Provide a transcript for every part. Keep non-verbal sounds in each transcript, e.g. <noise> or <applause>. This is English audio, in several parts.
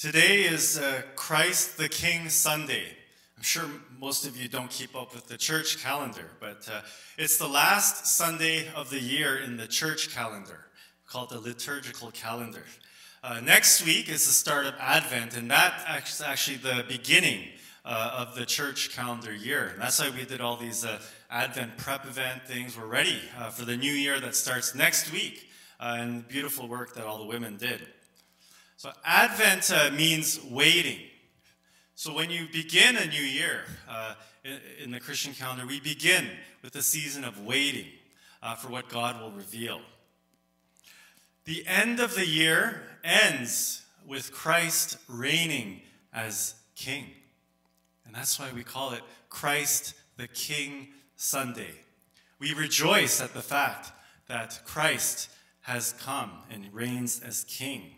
Today is uh, Christ the King Sunday. I'm sure most of you don't keep up with the church calendar, but uh, it's the last Sunday of the year in the church calendar, called the liturgical calendar. Uh, next week is the start of Advent, and that is actually the beginning uh, of the church calendar year. And that's why we did all these uh, Advent prep event things. We're ready uh, for the new year that starts next week, and beautiful work that all the women did. So, Advent uh, means waiting. So, when you begin a new year uh, in, in, the Christian calendar, we begin with a season of waiting for what God will reveal. The end of the year ends with Christ reigning as King. And that's why we call it Christ the King Sunday. We rejoice at the fact that Christ has come and reigns as King.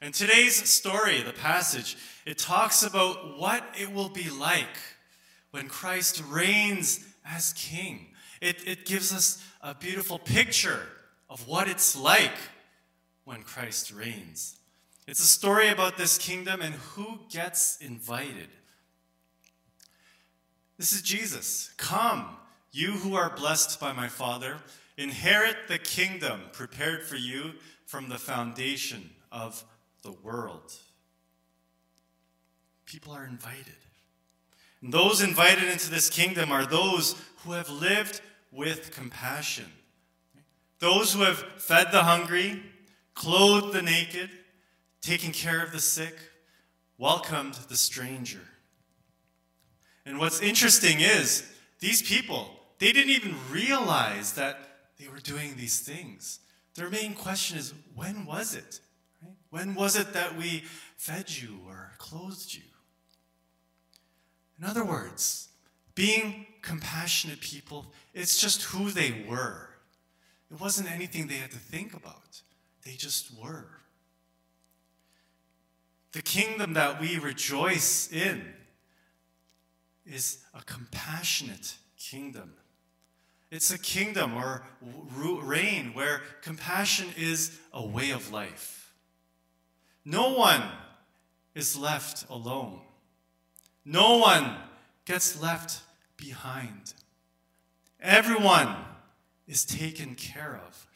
And today's story, the passage, it talks about what it will be like when Christ reigns as King. It, it gives us a beautiful picture of what it's like when Christ reigns. It's a story about this kingdom and who gets invited. This is Jesus. Come, you who are blessed by my Father, inherit the kingdom prepared for you from the foundation of the world. People are invited. And those invited into this kingdom are those who have lived with compassion, those who have fed the hungry, clothed the naked, taken care of the sick, welcomed the stranger. And what's interesting is these people, they didn't even realize that they were doing these things. Their main question is when was it? When was it that we fed you or clothed you? In other words, being compassionate people, it's just who they were. It wasn't anything they had to think about, they just were. The kingdom that we rejoice in is a compassionate kingdom. It's a kingdom or reign where compassion is a way of life. No one is left alone. No one gets left behind. Everyone is taken care of.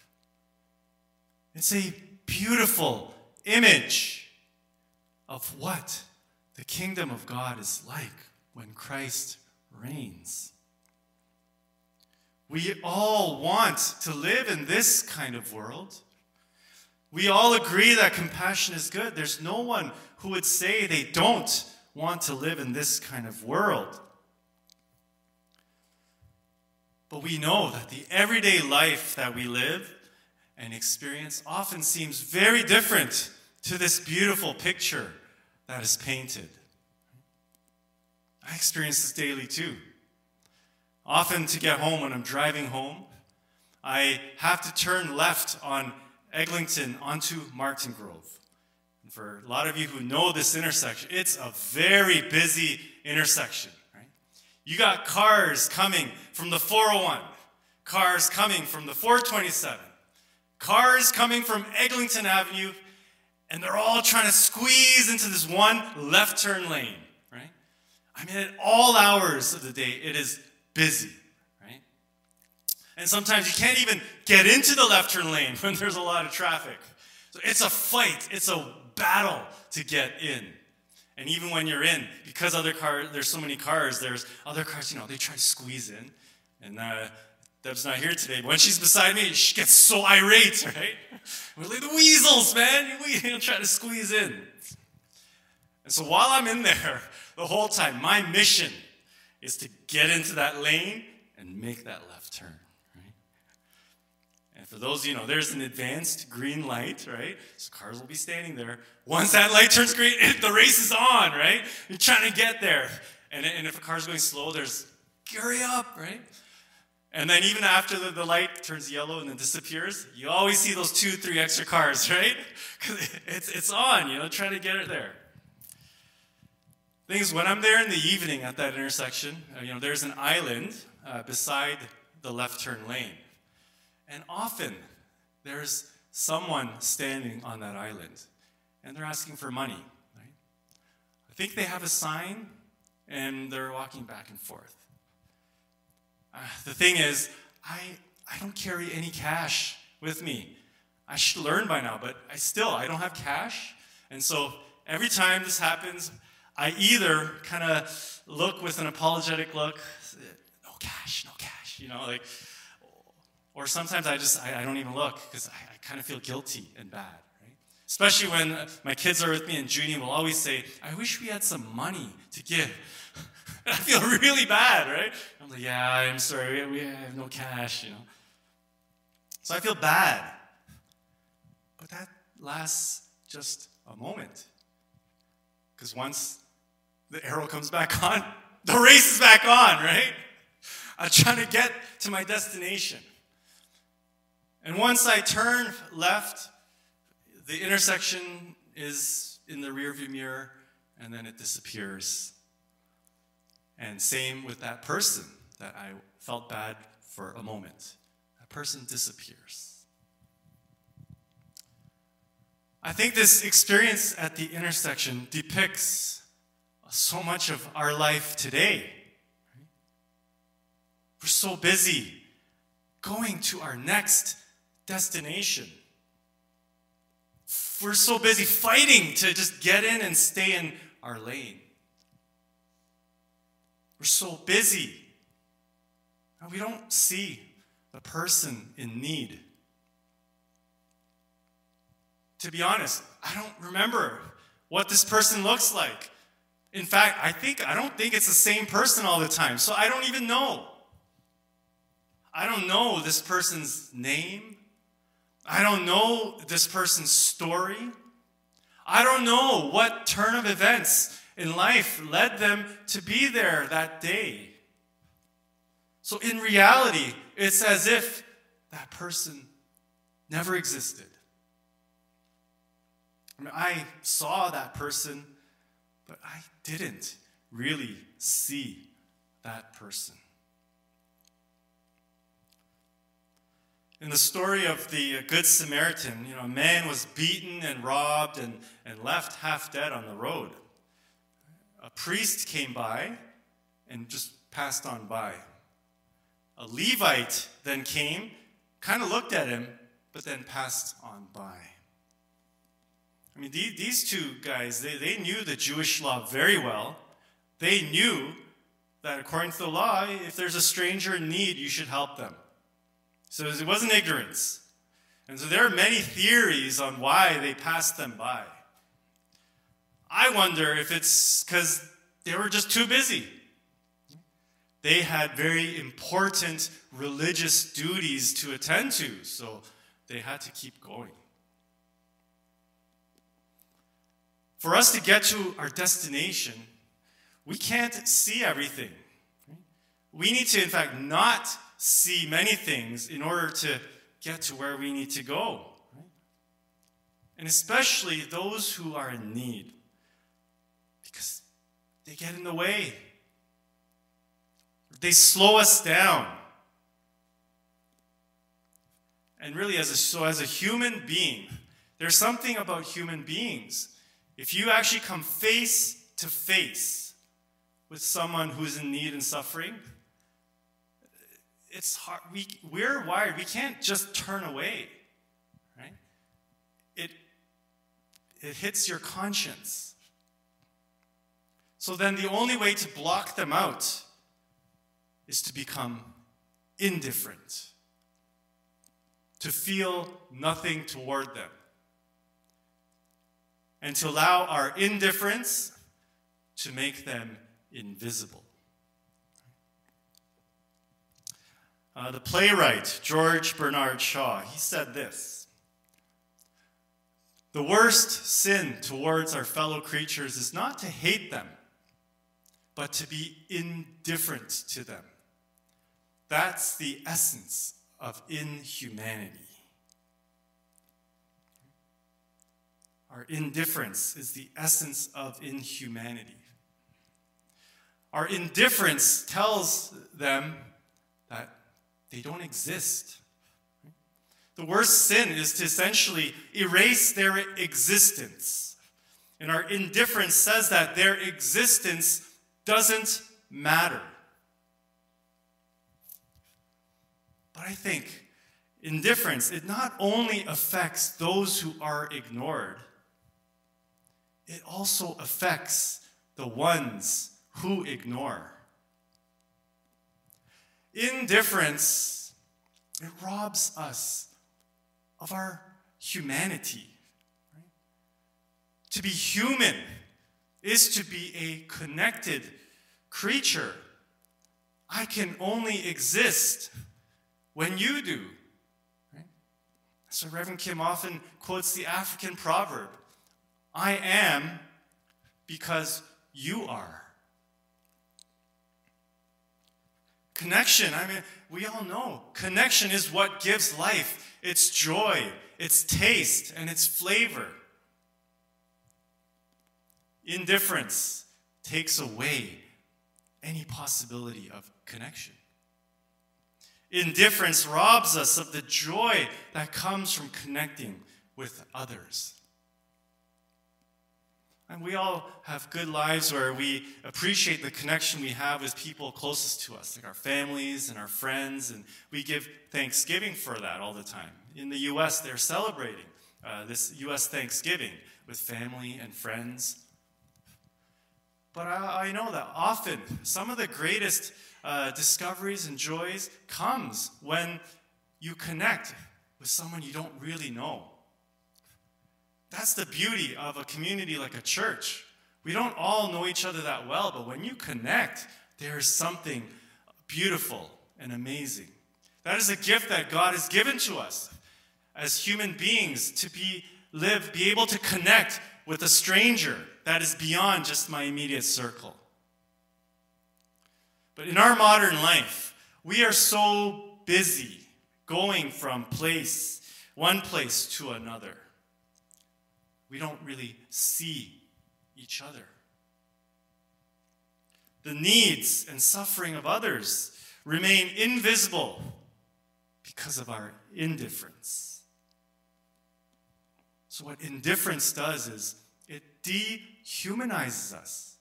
It's a beautiful image of what the kingdom of God is like when Christ reigns. We all want to live in this kind of world. We all agree that compassion is good. There's no one who would say they don't want to live in this kind of world. But we know that the everyday life that we live and experience often seems very different to this beautiful picture that is painted. I experience this daily too. Often to get home when I'm driving home, I have to turn left on Eglinton onto Martin Grove. And for a lot of you who know this intersection, it's a very busy intersection. Right? You got cars coming from the 401, cars coming from the 427, cars coming from Eglinton Avenue, and they're all trying to squeeze into this one left turn lane. Right? I mean, at all hours of the day, it is busy? And sometimes you can't even get into the left turn lane <laughs> when there's a lot of traffic. So it's a fight, it's a battle to get in. And even when you're in, because other cars, there's so many cars, there's other cars, you know, they try to squeeze in. And uh, Deb's not here today, but when she's beside me, she gets so irate, <laughs> right? We're like the weasels, man. <laughs> We try to squeeze in. And so while I'm in there, the whole time. My mission is to get into that lane and make that left turn. And for those, you know, there's an advanced green light, right? So cars will be standing there. Once that light turns green, <laughs> the race is on, right? You're trying to get there. And, and if a car's going slow, there's hurry up, right? And then even after the, the light turns yellow and then disappears, you always see those two, three extra cars, <laughs> right? Because it's, it's on, you know, trying to get it there. Thing is, when I'm there in the evening at that intersection, uh, you know, there's an island uh, beside the left turn lane. And often there's someone standing on that island. and they're asking for money. Right? I think they have a sign and they're walking back and forth. Uh, the thing is, I, I don't carry any cash with me. I should learn by now, but I still I don't have cash. And so every time this happens, I either kind of look with an apologetic look, no cash, no cash, you know, like, or sometimes I just I, I don't even look because I, I kind of feel guilty and bad. Especially when uh, my kids are with me, and Junie will always say, I wish we had some money to give. <laughs> I feel really bad, right? I'm like, yeah, I'm sorry, we have no cash, you know. So I feel bad. But that lasts just a moment. Because once the arrow comes back on, <laughs> the race is back on, right? I'm trying to get to my destination. And once I turn left, the intersection is in the rearview mirror, and then it disappears. And same with that person that I felt bad for a moment. That person disappears. I think this experience at the intersection depicts so much of our life today. We're so busy going to our next destination. We're so busy fighting to just get in and stay in our lane. We're so busy. We don't see the person in need. To be honest, I don't remember what this person looks like. In fact, I think I don't think it's the same person all the time. So I don't even know. I don't know this person's name. I don't know this person's story. I don't know what turn of events in life led them to be there that day. So, in reality, it's as if that person never existed. I mean, I saw that person, but I didn't really see that person. In the story of the Good Samaritan, you know, a man was beaten and robbed and, and left half dead on the road a priest came by and just passed on by. A Levite then came, kind of looked at him, but then passed on by. I mean, these two guys, they, they knew the Jewish law very well. They knew that according to the law, if there's a stranger in need, you should help them. So it wasn't ignorance. And so there are many theories on why they passed them by. I wonder if it's because they were just too busy. They had very important religious duties to attend to, so they had to keep going. For us to get to our destination, we can't see everything. We need to, in fact, not see many things in order to get to where we need to go. And especially those who are in need because they get in the way. They slow us down. And really, as a, so as a human being, there's something about human beings. If you actually come face to face with someone who's in need and suffering, it's hard. We, we're wired. We can't just turn away, right? It, it hits your conscience. So then the only way to block them out is to become indifferent, to feel nothing toward them, and to allow our indifference to make them invisible. Uh, the playwright George Bernard Shaw, he said this The worst sin towards our fellow creatures is not to hate them but to be indifferent to them. That's the essence of inhumanity. Our indifference is the essence of inhumanity. Our indifference tells them that they don't exist. The worst sin is to essentially erase their existence And our indifference says that their existence doesn't matter. But I think indifference, it not only affects those who are ignored, it also affects the ones who ignore. Indifference, it robs us of our humanity. Right? To be human is to be a connected creature. I can only exist when you do. Right? So Reverend Kim often quotes the African proverb I am because you are. Connection, I mean, we all know connection is what gives life its joy, its taste, and its flavor. Indifference takes away any possibility of connection. Indifference robs us of the joy that comes from connecting with others. And we all have good lives where we appreciate the connection we have with people closest to us, like our families and our friends, and we give thanksgiving for that all the time. In the U.S., they're celebrating uh, this U.S. Thanksgiving with family and friends. But I, I know that often some of the greatest uh, discoveries and joys comes when you connect with someone you don't really know. That's the beauty of a community like a church. We don't all know each other that well, but when you connect, there is something beautiful and amazing. That is a gift that God has given to us as human beings to be live be able to connect with a stranger that is beyond just my immediate circle. But in our modern life, we are so busy going from place one place to another we don't really see each other. The needs and suffering of others remain invisible because of our indifference. So, what indifference does is it dehumanizes us.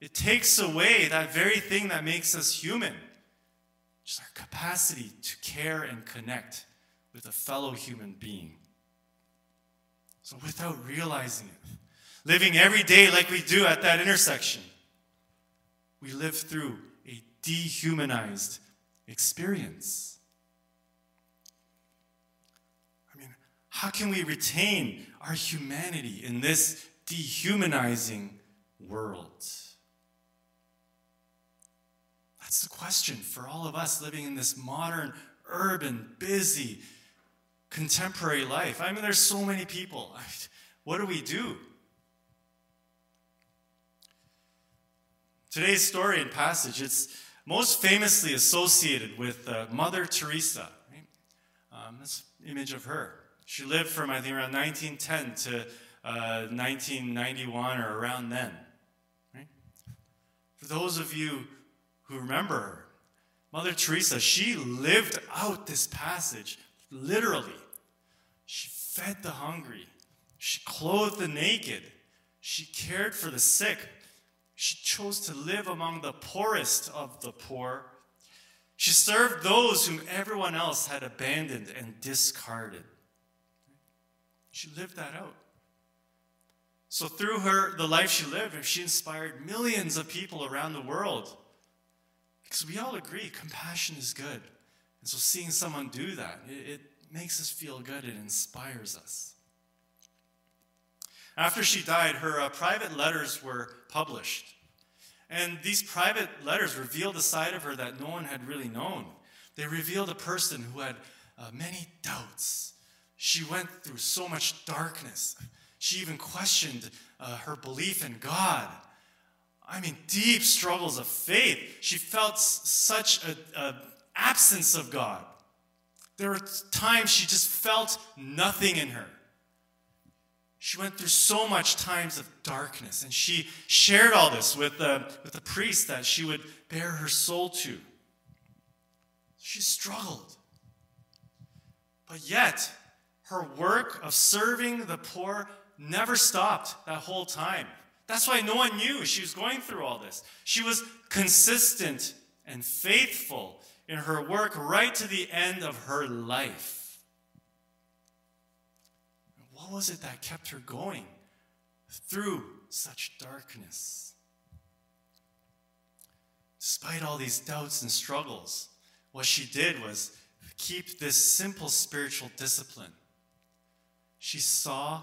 It takes away that very thing that makes us human, just our capacity to care and connect with a fellow human being. So, without realizing it, living every day like we do at that intersection, we live through a dehumanized experience. I mean, how can we retain our humanity in this dehumanizing world? That's the question for all of us living in this modern, urban, busy, contemporary life. I mean, there's so many people. What do we do? Today's story and passage, it's most famously associated with uh, Mother Teresa. Um, this image of her. She lived from, I think, around 1910 to uh, 1991 or around then. For those of you who remember her, Mother Teresa, she lived out this passage literally. She fed the hungry. She clothed the naked. She cared for the sick. She chose to live among the poorest of the poor. She served those whom everyone else had abandoned and discarded. She lived that out. So through her the life she lived, she inspired millions of people around the world. Because we all agree compassion is good. And so seeing someone do that, it, it makes us feel good, it inspires us. After she died, her uh, private letters were published. And these private letters revealed a side of her that no one had really known. They revealed a person who had uh, many doubts. She went through so much darkness. She even questioned uh, her belief in God. I mean, deep struggles of faith. She felt such an absence of God. There were times she just felt nothing in her. She went through so much times of darkness, and she shared all this with the, with the priest that she would bare her soul to. She struggled. But yet, her work of serving the poor never stopped that whole time. That's why no one knew she was going through all this. She was consistent and faithful in her work right to the end of her life. What was it that kept her going through such darkness? Despite all these doubts and struggles, what she did was keep this simple spiritual discipline. She saw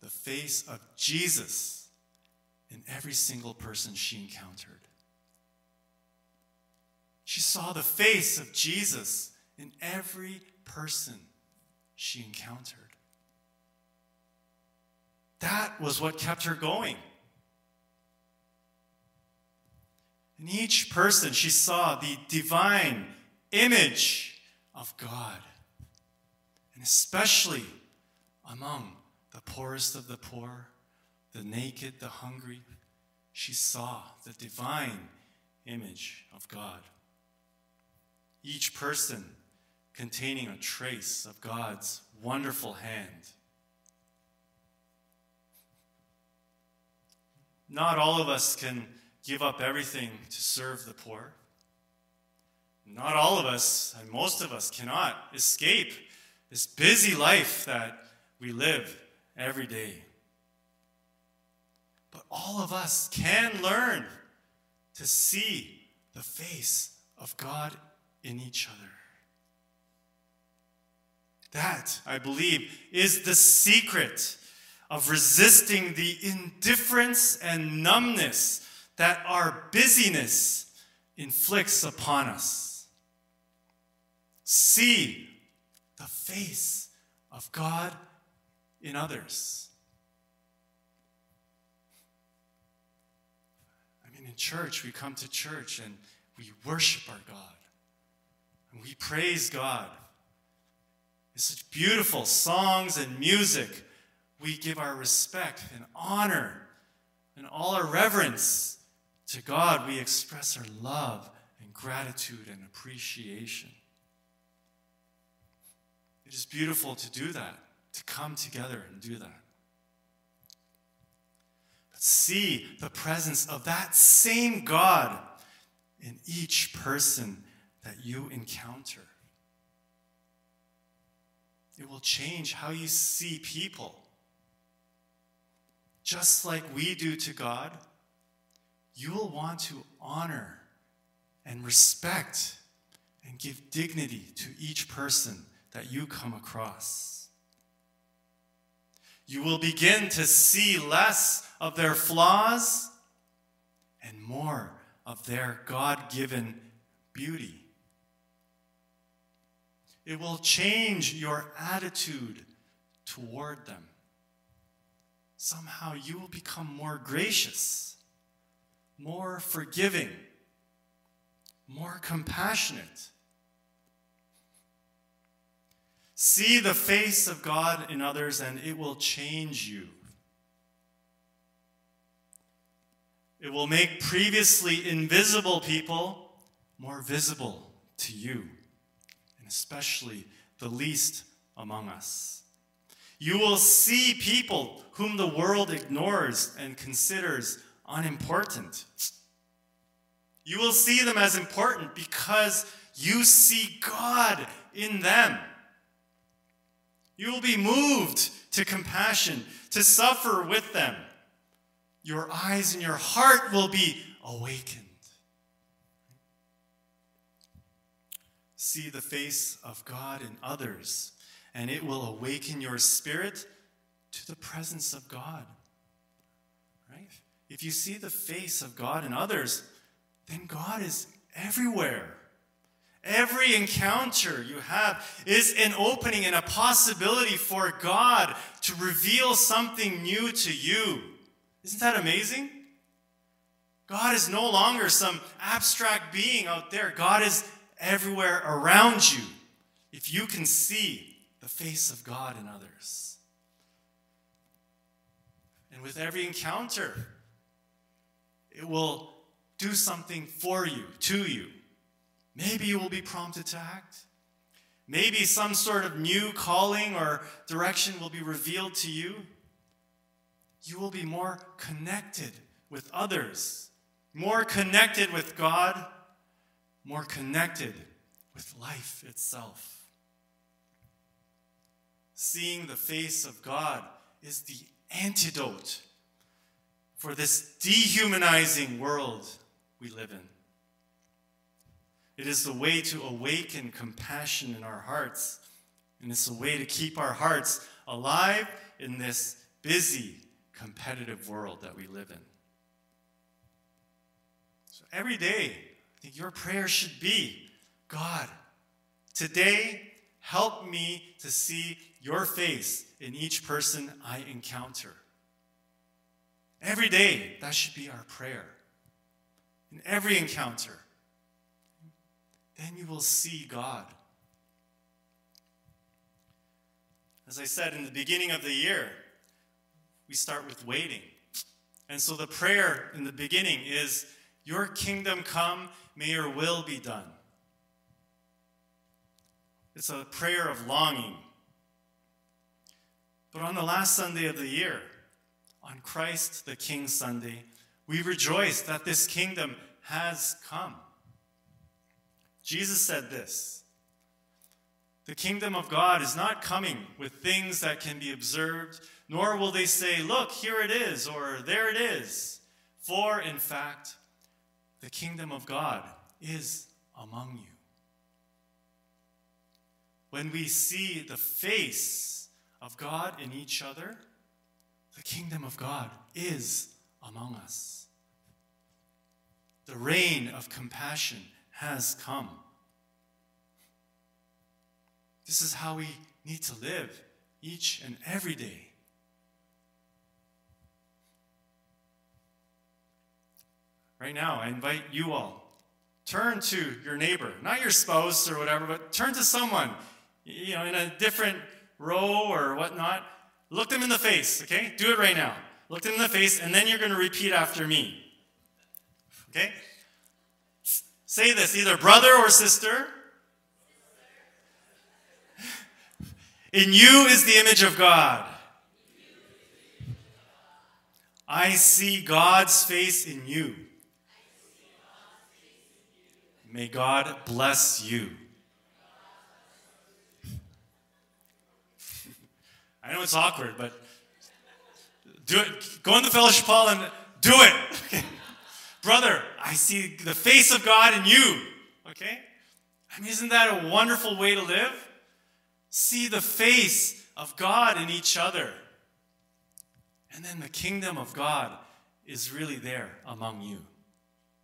the face of Jesus in every single person she encountered. She saw the face of Jesus in every person she encountered. That was what kept her going. In each person, she saw the divine image of God, and especially among the poorest of the poor, the naked, the hungry, she saw the divine image of God. Each person containing a trace of God's wonderful hand. Not all of us can give up everything to serve the poor. Not all of us, and most of us, cannot escape this busy life that we live every day. But all of us can learn to see the face of God in each other. That, I believe, is the secret of resisting the indifference and numbness that our busyness inflicts upon us. See the face of God in others. I mean, in church, we come to church and we worship our God and we praise God. It's such beautiful songs and music. We give our respect and honor and all our reverence to God. We express our love and gratitude and appreciation. It is beautiful to do that to come together and do that. But see the presence of that same God in each person that you encounter. It will change how you see people. Just like we do to God, you will want to honor and respect and give dignity to each person that you come across you will begin to see less of their flaws and more of their God given beauty. It will change your attitude toward them. Somehow you will become more gracious, more forgiving, more compassionate See the face of God in others, and it will change you. It will make previously invisible people more visible to you, especially the least among us. You will see people whom the world ignores and considers unimportant. You will see them as important because you see God in them. You will be moved to compassion, to suffer with them. Your eyes and your heart will be awakened. See the face of God in others, and it will awaken your spirit to the presence of God. Right? If you see the face of God in others, then God is everywhere. Every encounter you have is an opening and a possibility for God to reveal something new to you. Isn't that amazing? God is no longer some abstract being out there. God is everywhere around you if you can see the face of God in others. And with every encounter, it will do something for you, to you. Maybe you will be prompted to act. Maybe some sort of new calling or direction will be revealed to you. you will be more connected with others, more connected with God, more connected with life itself. Seeing the face of God is the antidote for this dehumanizing world we live in. It is the way to awaken compassion in our hearts, and it's a way to keep our hearts alive in this busy, competitive world that we live in. So every day, your prayer should be God, today, help me to see your face in each person I encounter. Every day, that should be our prayer. In every encounter, then you will see God. As I said in the beginning of the year, we start with waiting. And so the prayer in the beginning is, Your kingdom come, may your will be done. It's a prayer of longing. But on the last Sunday of the year, on Christ the King Sunday, we rejoice that this kingdom has come. Jesus said this The kingdom of God is not coming with things that can be observed, nor will they say, Look, here it is, or there it is. For, in fact, the kingdom of God is among you. When we see the face of God in each other, the kingdom of God is among us. The reign of compassion has come. This is how we need to live each and every day. Right now, I invite you all turn to your neighbor, not your spouse or whatever, but turn to someone, you know, in a different row or whatnot. Look them in the face, okay? Do it right now. Look them in the face, and then you're going to repeat after me. Okay? Say this either brother or sister. <laughs> In you is the image of God. I see God's face in you. May God bless you. <laughs> I know it's awkward, but do it. Go in the fellowship hall and do it. <laughs> Okay. Brother, I see the face of God in you. Okay? I mean, isn't that a wonderful way to live? See the face of God in each other. And then the kingdom of God is really there among you.